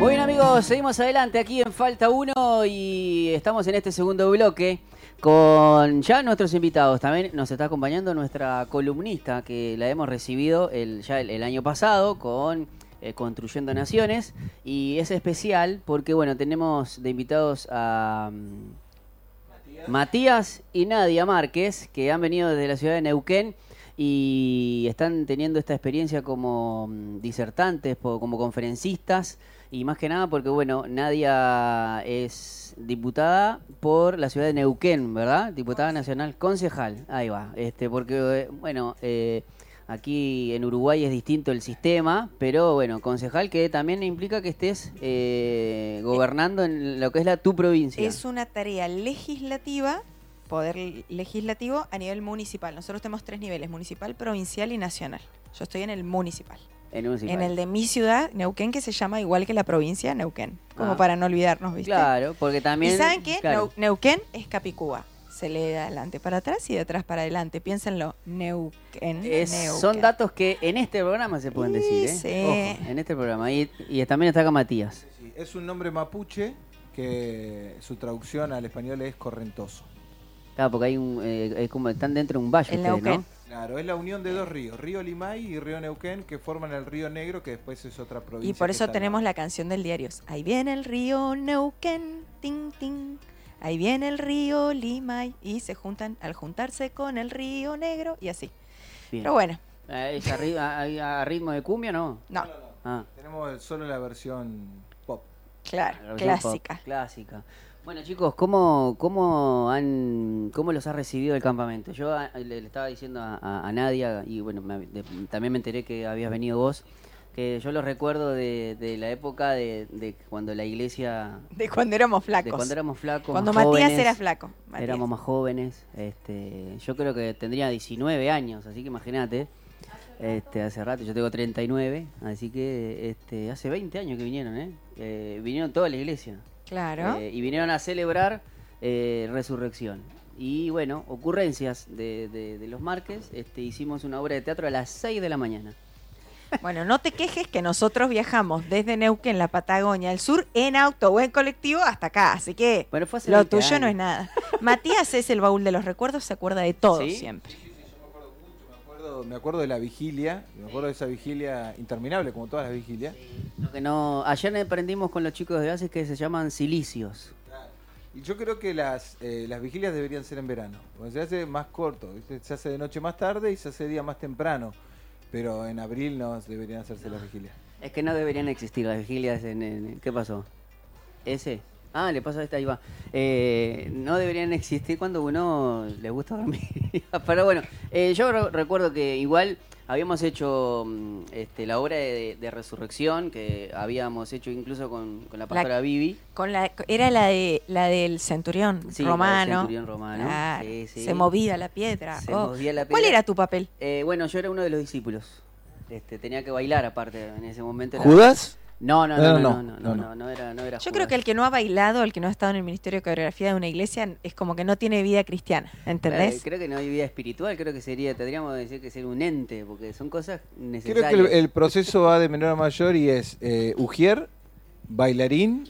Muy bien amigos, seguimos adelante aquí en Falta 1 y estamos en este segundo bloque con ya nuestros invitados. También nos está acompañando nuestra columnista que la hemos recibido el, ya el, año pasado con eh, Construyendo Naciones y es especial porque bueno, tenemos de invitados a mm, Matías y Nadia Márquez que han venido desde la ciudad de Neuquén y están teniendo esta experiencia como mm, disertantes, como conferencistas y más que nada porque bueno, Nadia es diputada por la ciudad de Neuquén, ¿verdad? Diputada nacional, concejal, ahí va, este porque bueno, eh, aquí en Uruguay es distinto el sistema, pero bueno, concejal que también implica que estés eh, gobernando en lo que es la tu provincia. Es una tarea legislativa, poder legislativo a nivel municipal. Nosotros tenemos tres niveles, municipal, provincial y nacional. Yo estoy en el municipal. En, un En el de mi ciudad, Neuquén, que se llama igual que la provincia, Neuquén. Como Ah. para no olvidarnos, ¿viste? Claro, porque también ¿Y saben qué? claro. Neuquén es Capicúa. Se lee de adelante para atrás y de atrás para adelante. Piénsenlo. Neuquén. Es- Neuquén. son datos que en este programa se pueden decir, ¿eh? Sí. Ojo, en este programa. Y, y también está acá Matías. Sí, es un nombre mapuche que su traducción al español es correntoso. Claro, porque hay un, eh, es como están dentro de un valle El ustedes, ¿no? Claro, es la unión de dos ríos, Río Limay y Río Neuquén, que forman el Río Negro, que después es otra provincia. Y por eso tenemos la canción del diario. Ahí viene el río Neuquén, ting, ting. Ahí viene el río Limay. Y se juntan al juntarse con el río Negro y así. Bien. Pero bueno, Eh, ¿es a, ri- a- a ritmo de cumbia no? no, Ah, Tenemos solo la versión pop. claro, la versión pop, clásica. Bueno chicos, ¿cómo, cómo, han, ¿cómo los ha recibido el campamento? Yo a- le, le estaba diciendo a, a- a Nadia, y bueno, me- de- también me enteré que habías venido vos, que yo los recuerdo de, de la época de, de cuando la iglesia, De cuando éramos de flacos. cuando éramos flacos, Cuando más Matías jóvenes, era flaco. Matías. Éramos más jóvenes, este, yo creo que tendría 19 años, así que imagínate, este, hace rato, yo tengo 39, así que este, hace 20 años que vinieron, ¿eh? Eh, vinieron toda la iglesia Claro. eh, y vinieron a celebrar eh, resurrección. Y bueno, ocurrencias de, de- de los Márquez, este, hicimos una obra de teatro a las 6 de la mañana. Bueno, no te quejes que nosotros viajamos desde Neuquén, la Patagonia, al sur, en auto o en colectivo hasta acá. Así que Bueno, lo 20 tuyo no es nada. Matías es el baúl de los recuerdos, se acuerda de todo ¿Sí? siempre. Me acuerdo, me acuerdo de la vigilia, me acuerdo de esa vigilia interminable, como todas las vigilias. Lo que no, ayer aprendimos con los chicos de base que se llaman silicios. Y yo creo que las, eh, las vigilias deberían ser en verano, porque se hace más corto, ¿viste? se hace de noche más tarde y se hace de día más temprano, pero en abril no deberían hacerse las vigilias. Es que no deberían existir las vigilias en, en- ¿Qué pasó? ¿Ese? Ah, le pasó a esta, ahí va. Eh, no deberían existir cuando uno le gusta dormir. Pero bueno, eh, yo re- recuerdo que igual habíamos hecho mm, este, la obra de, de Resurrección, que habíamos hecho incluso con, con la pastora Vivi. Con la, era la de la del centurión Sí, la del romano. centurión romano. Claro, Sí, sí. Se movía la piedra. Se Oh. movía la ¿Cuál piedra. era tu papel? Eh, bueno, yo era uno de los discípulos. Este, tenía que bailar aparte en ese momento. ¿Judas? No, no, no, no, no, no, no, no, era, no era Yo creo que el que no ha bailado, el que no ha estado en el Ministerio de Coreografía de una iglesia, es como que no tiene vida cristiana, ¿entendés? Eh, creo que no hay vida espiritual, creo que sería, tendríamos que decir que ser un ente, porque son cosas necesarias. Creo que el, proceso va de menor a mayor y es eh, ujier, bailarín,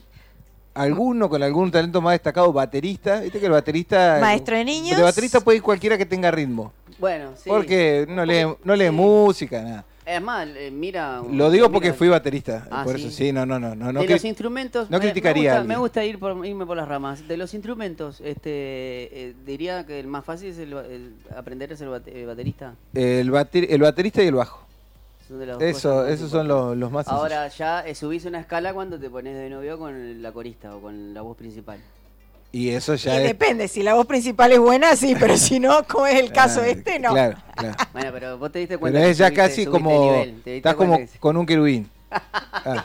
alguno con algún talento más destacado, baterista. Viste que el baterista. Maestro de niños. El baterista puede ir cualquiera que tenga ritmo. Bueno, sí. Porque no lee, no lee música, nada. Es más, mira... Lo digo porque fui baterista. Ah, por eso sí, no, no, no. no, de los instrumentos... no me- criticaría Me gusta, ir por, irme por las ramas. De los instrumentos, este, eh, diría que el más fácil es el, el aprender a ser bate- baterista. el, bater- el baterista y el bajo. Eso, esos son los, los más. Ahora ya eh, subís una escala cuando te pones de novio con la corista o con la voz principal. Y eso Y ya es. depende, si la voz principal es buena, sí, pero si no, como es el caso Ah, este, no. Claro, claro. Bueno, pero vos te diste Pero cuenta que es ya subiste- casi subiste como. nivel, Estás como que- con un querubín. Ah,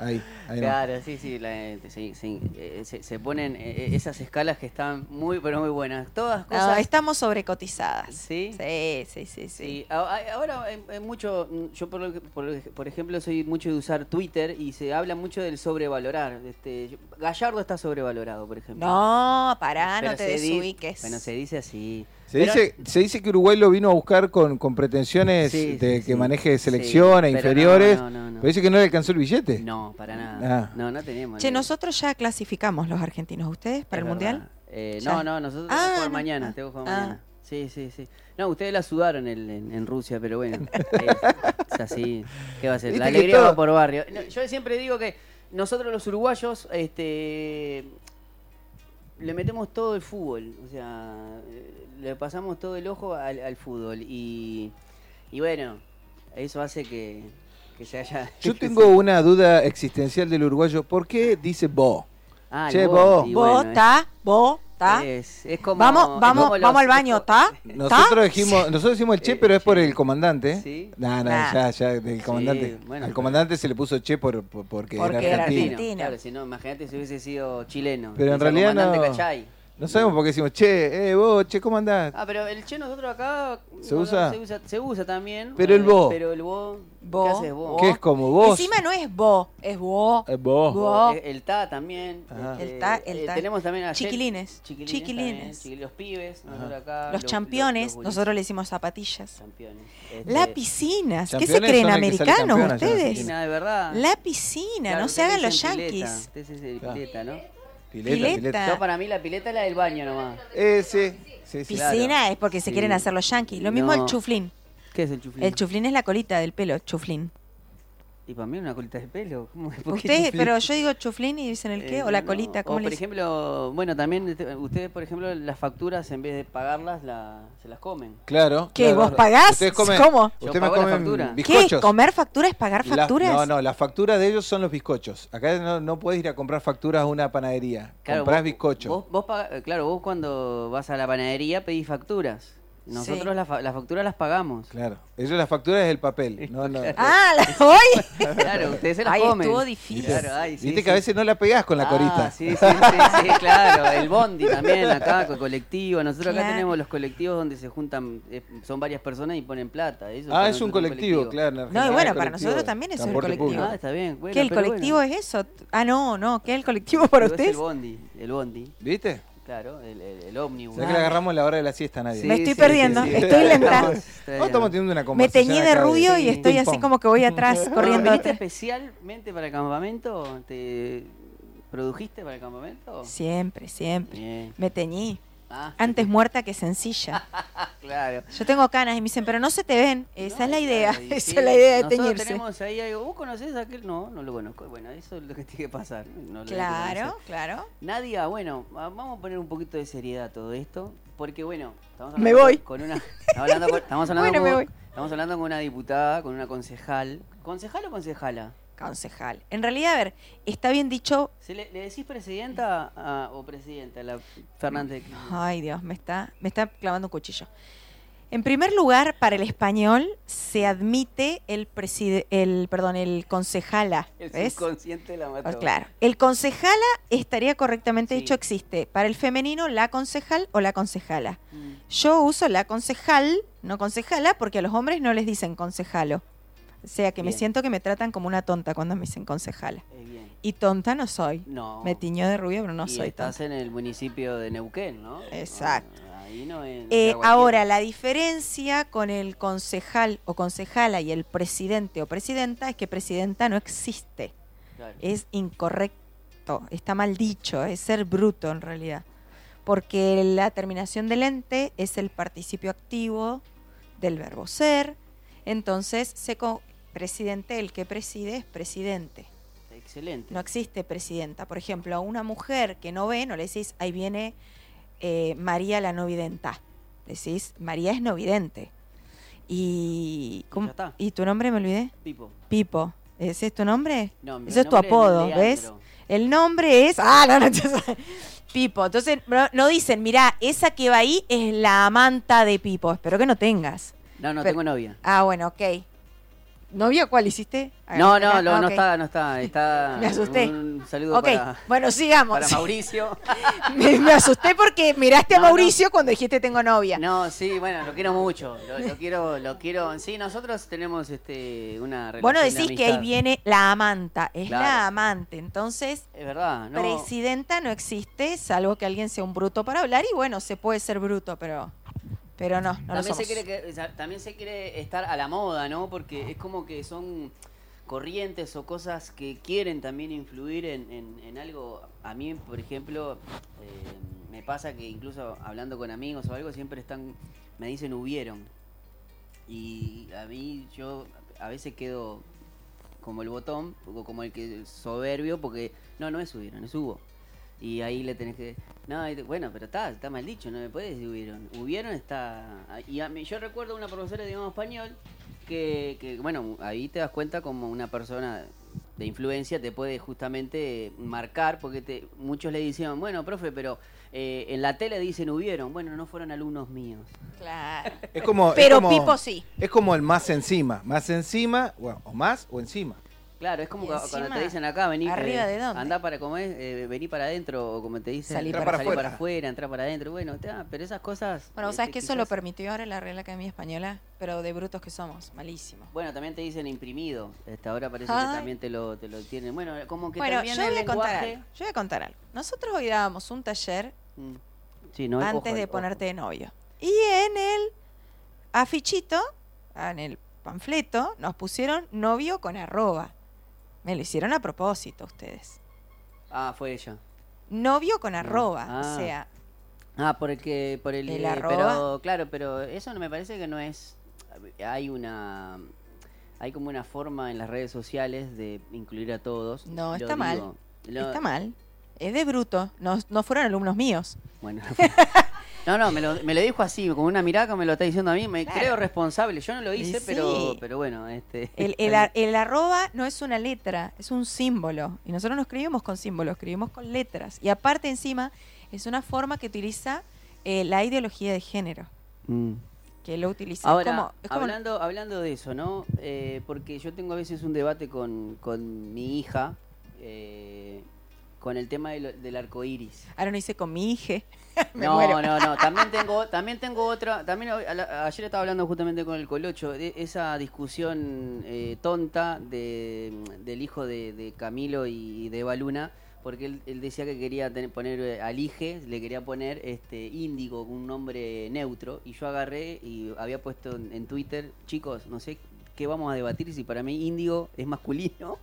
ahí, ahí. Claro, sí, sí, la- sí, sí, eh, se, se ponen eh, esas escalas que están muy, pero muy buenas. Todas No, cosas... estamos sobrecotizadas. ¿Sí? Sí, sí, sí, sí. Ahora hay, hay mucho, yo por, lo que- por, por ejemplo soy mucho de usar Twitter y se habla mucho del sobrevalorar. Este, Gallardo está sobrevalorado, por ejemplo. No, pará, Pero no te desubiques. Bueno, se dice así. Se Pero- dice, se dice que Uruguay lo vino a buscar con, con pretensiones Sí, de sí, que sí. maneje pero no, inferiores. no, no, no. Pero dice que no le alcanzó el billete. No, para nada. Ah. no, no tenemos. Che, nosotros ya clasificamos los argentinos. ¿Ustedes para Es el verdad. mundial? Eh, no, no, nosotros Ah, tenemos que jugar no. mañana. Ah. tenemos que jugar Ah. mañana. Sí, sí, sí. No, ustedes la sudaron en, en- en Rusia, pero bueno. es, es así. ¿Qué va a ser? La alegría todo- va por barrio. No, yo siempre digo que nosotros los uruguayos este, le metemos todo el fútbol. O sea, eh, le pasamos todo el ojo al, al fútbol. Y, y bueno, eso hace que, que se haya... Yo tengo una duda existencial del uruguayo. ¿Por qué dice bo? Ah, el Che, vos, vos. y bueno, es- ta, vos, ta. Es, es como, Vamos, es vamos, como los- vamos al baño, ¿ta? Nosotros dijimos, nosotros decimos el che, Eh, pero es por el comandante. Sí. No, no, Nah. ya, ya, del comandante. bueno, Al pero- comandante se le puso che por, por- porque, Porque era era argentino. Claro, si no, imagínate si hubiese sido chileno. Pero en realidad comandante no- Cachay. No sabemos por qué decimos che, eh, vos, che, ¿cómo andás? Ah, pero el che nosotros acá... ¿Se usa? se usa? se usa también. Pero el eh, vos. Pero el vos... ¿Qué haces vos? vos. ¿Qué es como vos? Encima no es vos, es vos. Eh, vos. Vos. El, el ta también. Ajá. El ta, el eh, ta. tenemos también a Chiquilines. Chiquilines. Chiquilines. también, los pibes. Nosotros acá. Los championes, los nosotros le decimos zapatillas. Championes. La Este, piscina, ¿qué se creen americanos ustedes? piscina, de verdad. La piscina, Claro, no se hagan los yanquis. pileta, ¿no? Pileta, Pileta. pileta. Yo para mí la pileta es la del baño nomás. Eh, sí, sí, sí. Claro. Piscina es porque se Sí. quieren hacer los yanquis. Lo mismo No. el chuflín. ¿Qué es el chuflín? El chuflín es la colita del pelo, chuflín. Y para mí una colita de pelo. ¿Cómo, por qué Ustedes, pero yo digo chuflín y dicen el qué, Eh, o la no, colita, o ¿cómo le por ejemplo, bueno, también este, ustedes, por ejemplo, las facturas en vez de pagarlas, la, se las comen. Claro. ¿Qué, claro. vos pagás? Ustedes comen, ¿Cómo? Yo Ustedes me comen. ¿Qué? ¿Comer factura es pagar la- facturas? no, no, la factura de ellos son los bizcochos. Acá no, no puedes ir a comprar facturas a una panadería. Comprás vos- bizcochos. Vos, vos paga- eh, claro, vos cuando vas a la panadería pedís facturas. Nosotros Sí. las fa- las facturas las pagamos. Claro. Ellos la factura es el papel. No, no. Ah, la hoy. Claro, ustedes se las Ay, comen. estuvo difícil. Claro, ay, sí, Viste sí. que a veces no la pegás con la Ah, corita. Sí, sí, sí, sí, claro. El bondi también acá, con colectivo. Nosotros acá tenemos los colectivos donde se juntan, eh, son varias personas y ponen plata. Eso Ah, es un colectivo, claro. en No, y bueno, es para nosotros también es un colectivo. público. Ah, está bien. Bueno, ¿Qué el colectivo bueno. es eso? Ah, no, no, ¿qué el colectivo para Pero es ustedes? el bondi, el bondi. ¿Viste? Claro, el, el, el ómnibus. ¿Sabés que la agarramos en la hora de la siesta nadie? Sí, Me estoy sí, perdiendo, sí, sí. estoy lenta. Hoy estamos teniendo una Me conversación teñí de rubio y estoy así como que voy atrás corriendo. ¿Viniste especialmente para el campamento? ¿Te produjiste para el campamento? Siempre, siempre. Bien. Me teñí. Ah, Antes muerta que sencilla. claro. Yo tengo canas y me dicen, pero no se te ven. Esa No, es la idea. claro, Esa sí, es la idea de nosotros teñirse. tenemos ahí algo. ¿Vos conocés a aquel? No, no lo conozco. Bueno, eso es lo que tiene que pasar. No que Claro, claro. Nadia, bueno, va- vamos a poner un poquito de seriedad a todo esto. Porque, bueno, estamos Me hablando voy. con una. Estamos hablando con, estamos hablando Bueno, me voy. estamos hablando con una diputada, con una concejal. ¿Concejal o concejala? Concejal. En realidad, a ver, está bien dicho. ¿Se le, le decís presidenta a- o presidenta a la Fernández? Ay, Dios, me está, me está clavando un cuchillo. En primer lugar, para el español se admite el preside, el, perdón, el concejala. El ¿Ves? subconsciente la mató. Ah, claro. El concejala estaría correctamente Sí. dicho, existe. Para el femenino, la concejal o la concejala. Mm. Yo uso la concejal, no concejala, porque a los hombres no les dicen concejalo. O sea que me siento que me tratan como una tonta cuando me dicen concejala. Eh, bien. Y tonta no soy. No. Me tiñó de rubio, pero no y soy estás tonta. en el municipio de Neuquén, ¿no? Exacto. Ah, Ahí no es. Eh, ahora, la diferencia con el concejal o concejala y el presidente o presidenta es que presidenta no existe. Claro. Es incorrecto, está mal dicho, es ser bruto en realidad. Porque la terminación del ente es el participio activo del verbo ser. Entonces, se co- presidente, el que preside es presidente. Excelente. No existe presidenta. Por ejemplo, a una mujer que no ve, no le decís, ahí viene eh, María la no videnta. Decís, María es no vidente. Y, ¿cómo-. ¿y tu nombre me olvidé? Pipo. Pipo. ¿Ese es tu nombre? No, mi Ese es tu nombre apodo, Leandro. ¿ves? El nombre es. Ah, no, no, entonces- Pipo. Entonces, no, no dicen, mira, esa que va ahí es la amanta de Pipo. Espero que no tengas. No, no Pero- tengo novia. Ah, bueno, ok. ¿Novia cuál hiciste? No, no, no, no está, no está. Está. Me asusté. Un saludo Ok, para, bueno, sigamos. para Mauricio. me, me asusté porque miraste a No, no. Mauricio cuando dijiste tengo novia. No, sí, bueno, lo quiero mucho. Lo, lo quiero, lo quiero. Sí, nosotros tenemos este una relación Bueno, de decís que ahí viene la amanta, es Claro. la amante. Entonces, Es verdad, ¿no? presidenta no existe, salvo que alguien sea un bruto para hablar. Y bueno, se puede ser bruto, pero, pero no, no lo también se somos. quiere que, o sea, también se quiere estar a la moda, ¿no? Porque es como que son corrientes o cosas que quieren también influir en, en- en algo. A mí, por ejemplo, eh, me pasa que incluso hablando con amigos o algo, siempre están, me dicen hubieron. Y a mí yo a veces quedo como el botón, o como el que soberbio, porque no, no es hubieron, es hubo. Y ahí le tenés que. No, y te- bueno, pero está, está mal dicho, no me puedes decir hubieron. Hubieron está. Y a mí, yo recuerdo una profesora de idioma español que, que, bueno, ahí te das cuenta como una persona de influencia te puede justamente marcar, porque te, muchos le decían, bueno, profe, pero eh, en la tele dicen hubieron. Bueno, no fueron alumnos míos. Claro. Es como, es Pero como- Pipo sí. Es como el más encima. Más encima, bueno, o más o encima. Claro, es como cuando te dicen acá, vení, ¿arriba eh, de dónde? andá para comer, eh, vení para adentro, o como te dicen, Salí para afuera. para afuera, entrá para adentro. Bueno, ta, pero esas cosas. Bueno, ¿sabes que eso lo permitió ahora la Real Academia Española? Pero de brutos que somos, malísimo. Bueno, también te dicen imprimido. Este, ahora parece Ay. que también te lo, te lo tienen. Bueno, como que Bueno, también yo el voy a contar lenguaje. algo. Yo voy a contar algo. Nosotros hoy dábamos un taller Mm. Sí, no, antes ojo, de ojo. ponerte de novio. Y en el afichito, en el panfleto, nos pusieron novio con arroba. Me lo hicieron a propósito ustedes. Ah, fue ella. Novio con arroba. Ah. O sea, Ah, por el que. Por el, El eh, arroba. Pero, claro, pero eso no me parece que no es. Hay una. Hay como una forma en las redes sociales de incluir a todos. No, está mal. Lo- está mal. Es de bruto. No, no fueron alumnos míos. Bueno. No, no, me lo, me lo dijo así, con una mirada que me lo está diciendo a mí. Me Claro. creo responsable. Yo no lo hice, sí. pero, pero bueno. Este, El, el ar- el arroba no es una letra, es un símbolo. Y nosotros no escribimos con símbolos, escribimos con letras. Y aparte encima es una forma que utiliza eh, la ideología de género. Mm. Que lo utiliza. Ahora, es como, es como- hablando, hablando de eso, ¿no? Eh, porque yo tengo a veces un debate con, con mi hija eh, con el tema del, del arco iris. Ahora no hice con mi hija. Me no, muero. no, no. También tengo, también tengo otra. También hoy- a la- ayer estaba hablando justamente con el Colocho de esa discusión eh, tonta de, del hijo de, de Camilo y de Eva Luna, porque él, él decía que quería tener- poner eh, al Ige, le quería poner este Índigo, un nombre neutro, y yo agarré y había puesto en, en Twitter, chicos, no sé qué vamos a debatir si para mí Índigo es masculino.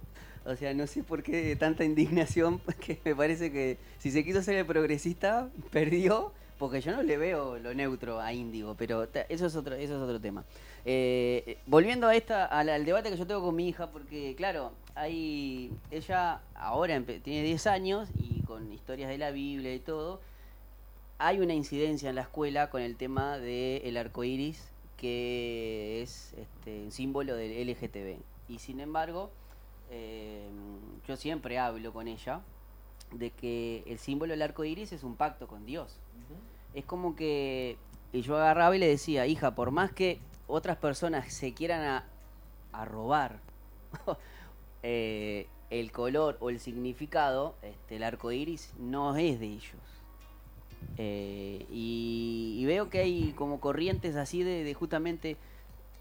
O sea, no sé por qué tanta indignación, porque me parece que si se quiso ser el progresista, perdió, porque yo no le veo lo neutro a Índigo, pero eso es otro, eso es otro tema. Eh, eh, volviendo a esta, al, debate que yo tengo con mi hija, porque claro, hay, ella ahora tiene 10 años y con historias de la Biblia y todo, hay una incidencia en la escuela con el tema del arco iris, que es este, un símbolo del LGTB. Y sin embargo, eh, yo siempre hablo con ella de que el símbolo del arco iris es un pacto con Dios. Es como que y yo agarraba y le decía, hija, por más que otras personas se quieran a, a robar eh, el color o el significado, este, el arco iris no es de ellos. Eh, y, y veo que hay como corrientes así de, de justamente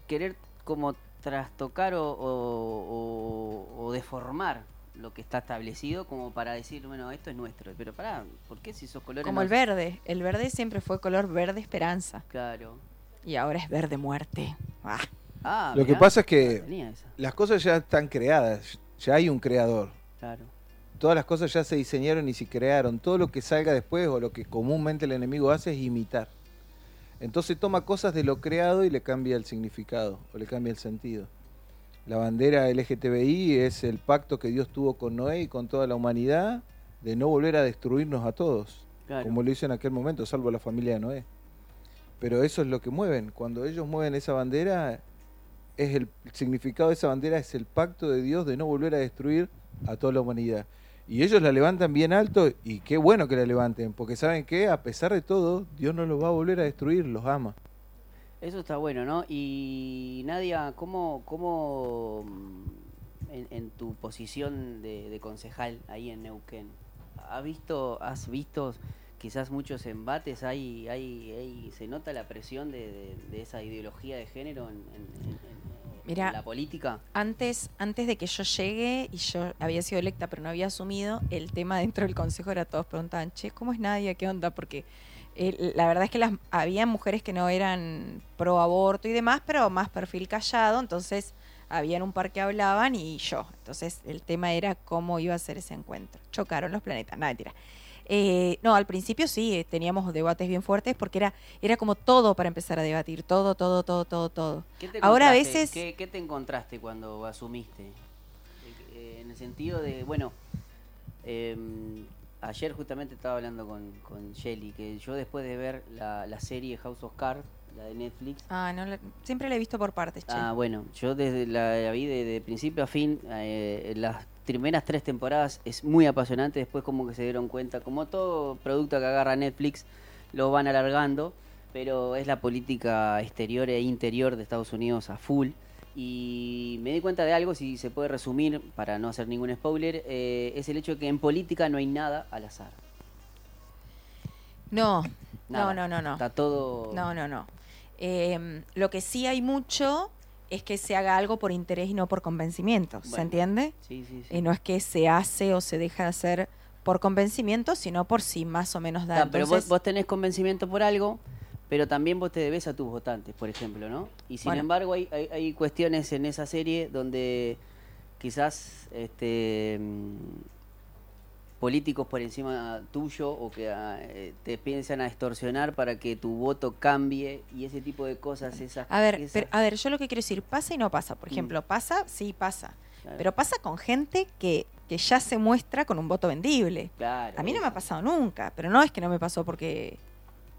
querer como trastocar o, o- o- o deformar lo que está establecido como para decir, bueno, esto es nuestro. Pero pará, ¿por qué si esos colores como no- el verde. El verde siempre fue color verde esperanza. Claro. Y ahora es verde muerte. Ah, Ah, Lo que pasa es que- Las cosas ya están creadas, ya hay un creador. claro. Todas las cosas ya se diseñaron y se crearon. Todo lo que salga después o lo que comúnmente el enemigo hace es imitar. Entonces toma cosas de lo creado y le cambia el significado o le cambia el sentido. La bandera LGTBI es el pacto que Dios tuvo con Noé y con toda la humanidad de no volver a destruirnos a todos, Claro. como lo hizo en aquel momento, salvo la familia de Noé. Pero eso es lo que mueven. Cuando ellos mueven esa bandera, es el, el significado de esa bandera es el pacto de Dios de no volver a destruir a toda la humanidad. Y ellos la levantan bien alto y qué bueno que la levanten, porque saben que a pesar de todo, Dios no los va a volver a destruir, los ama. Eso está bueno, ¿no? Y Nadia, ¿cómo, cómo mm, en, tu posición de, de concejal ahí en Neuquén, ¿has visto, has visto quizás muchos embates? ¿Hay, hay, hay- ¿Se nota la presión de, esa ideología de género en- en la política? Antes, antes de que yo llegue y yo había sido electa pero no había asumido, el tema dentro del consejo era todos preguntaban, che, ¿cómo es Nadia? ¿Qué onda? Porque eh, la verdad es que las, había mujeres que no eran pro aborto y demás, pero más perfil callado, entonces habían un par que hablaban y yo. Entonces el tema era cómo iba a ser ese encuentro. Chocaron los planetas, nada, mentira. Eh, no, al principio sí, eh, teníamos debates bien fuertes porque era, era como todo para empezar a debatir, todo, todo, todo, todo, todo. ¿Qué te Ahora a encontraste? veces... ¿Qué, qué te encontraste cuando asumiste? Eh, en el sentido de, bueno, eh, ayer justamente estaba hablando con, con Shelly, que yo después de ver la, la serie House of Cards, la de Netflix, Ah, no, la- siempre la he visto por partes, che. Ah, bueno, yo desde la, la vi de, de principio a fin, eh, las primeras tres temporadas es muy apasionante, después como que se dieron cuenta, como todo producto que agarra Netflix, lo van alargando, pero es la política exterior e interior de Estados Unidos a full. Y me di cuenta de algo, si se puede resumir, para no hacer ningún spoiler, eh, es el hecho de que en política no hay nada al azar. no, Nada. no, no, no, no. Está todo... No, no, no. Eh, lo que sí hay mucho es que se haga algo por interés y no por convencimiento, ¿se entiende? Sí, sí, sí. Y no es que se hace o se deja de hacer por convencimiento, sino por si más o menos da. Pero vos, vos tenés convencimiento por algo, pero también vos te debes a tus votantes, por ejemplo, ¿no? Y sin Bueno. embargo hay, hay, hay cuestiones en esa serie donde quizás este políticos por encima tuyo o que ah, eh, te piensan a extorsionar para que tu voto cambie y ese tipo de cosas. Esas, a ver, esas- pero- a ver, yo lo que quiero decir, pasa y no pasa. Por Mm. ejemplo, pasa, sí pasa. Claro. Pero pasa con gente que, que ya se muestra con un voto vendible. Claro, A mí no me ha pasado nunca, pero no es que no me pasó porque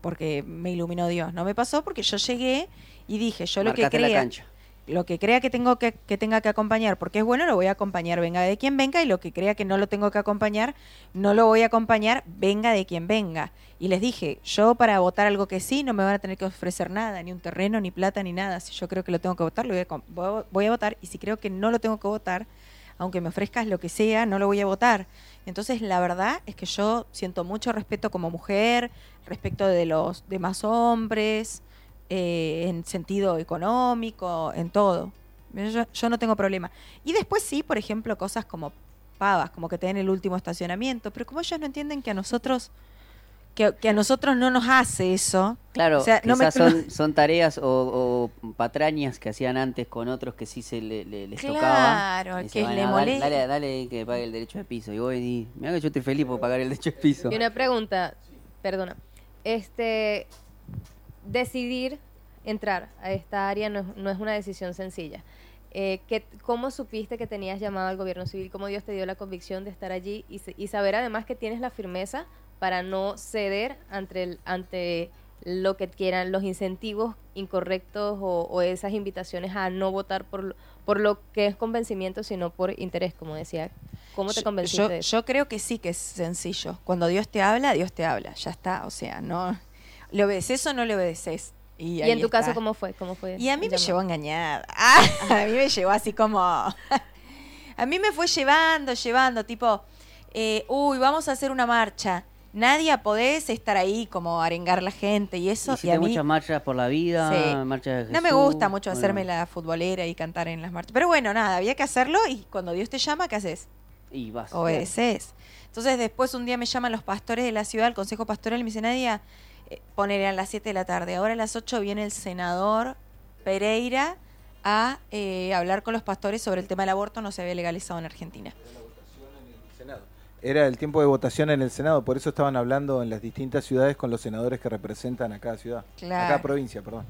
porque me iluminó Dios, no me pasó porque yo llegué y dije, yo lo que Marcaste la cancha. Lo que crea que tengo que, que tenga que acompañar, porque es bueno, lo voy a acompañar, venga de quien venga, y lo que crea que no lo tengo que acompañar, no lo voy a acompañar, venga de quien venga. Y les dije, yo para votar algo que sí, no me van a tener que ofrecer nada, ni un terreno, ni plata, ni nada. Si yo creo que lo tengo que votar, lo voy a, voy a votar, y si creo que no lo tengo que votar, aunque me ofrezcas lo que sea, no lo voy a votar. Entonces, la verdad es que yo siento mucho respeto como mujer, respecto de los demás hombres, eh, en sentido económico, en todo. Yo, yo no tengo problema. Y después sí, por ejemplo, cosas como pavas, como que te den el último estacionamiento, pero como ellos no entienden que a nosotros, que, que a nosotros no nos hace eso, Claro, O sea, no me- quizás son, son tareas o, o patrañas que hacían antes con otros que sí se le, le- les tocaba. Claro, Y que le "Ah, dale, molesta". dale, dale que pague el derecho de piso. Y vos decís, mira que yo estoy feliz por pagar el derecho de piso. Y una pregunta, perdona. Este, decidir entrar a esta área no es, no es una decisión sencilla. Eh, ¿qué- ¿Cómo supiste que tenías llamado al gobierno civil? ¿Cómo Dios te dio la convicción de estar allí y, saber además que tienes la firmeza para no ceder ante, el- ante lo que quieran, los incentivos incorrectos o, o esas invitaciones a no votar por, lo- por lo que es convencimiento, sino por interés, como decía? ¿Cómo te Yo- convenciste yo, eso? yo creo que sí que es sencillo. Cuando Dios te habla, Dios te habla. Ya está. O sea, no. ¿Le obedeces o no le obedeces? Y, ¿Y en tu caso cómo fue? ¿Cómo fue Y a mí me llevó engañada. Ah, a mí me llevó así como. A mí me fue llevando, llevando, tipo, eh, uy, vamos a hacer una marcha. Nadie podés estar ahí como arengar la gente y eso. Hiciste y a mí muchas marchas por la vida, Sí. marchas de no me gusta mucho bueno. hacerme la futbolera y cantar en las marchas. Pero bueno, nada, había que hacerlo y cuando Dios te llama, ¿qué haces? Y vas. Obedeces. Entonces después un día me llaman los pastores de la ciudad, el consejo pastoral, y me dicen, Nadia, poner a las 7 de la tarde. Ahora a las 8 viene el senador Pereira a eh, hablar con los pastores sobre el tema del aborto, no se había legalizado en Argentina. Era el tiempo de votación en el Senado, por eso estaban hablando en las distintas ciudades con los senadores que representan a cada ciudad, a Claro. cada provincia, perdón.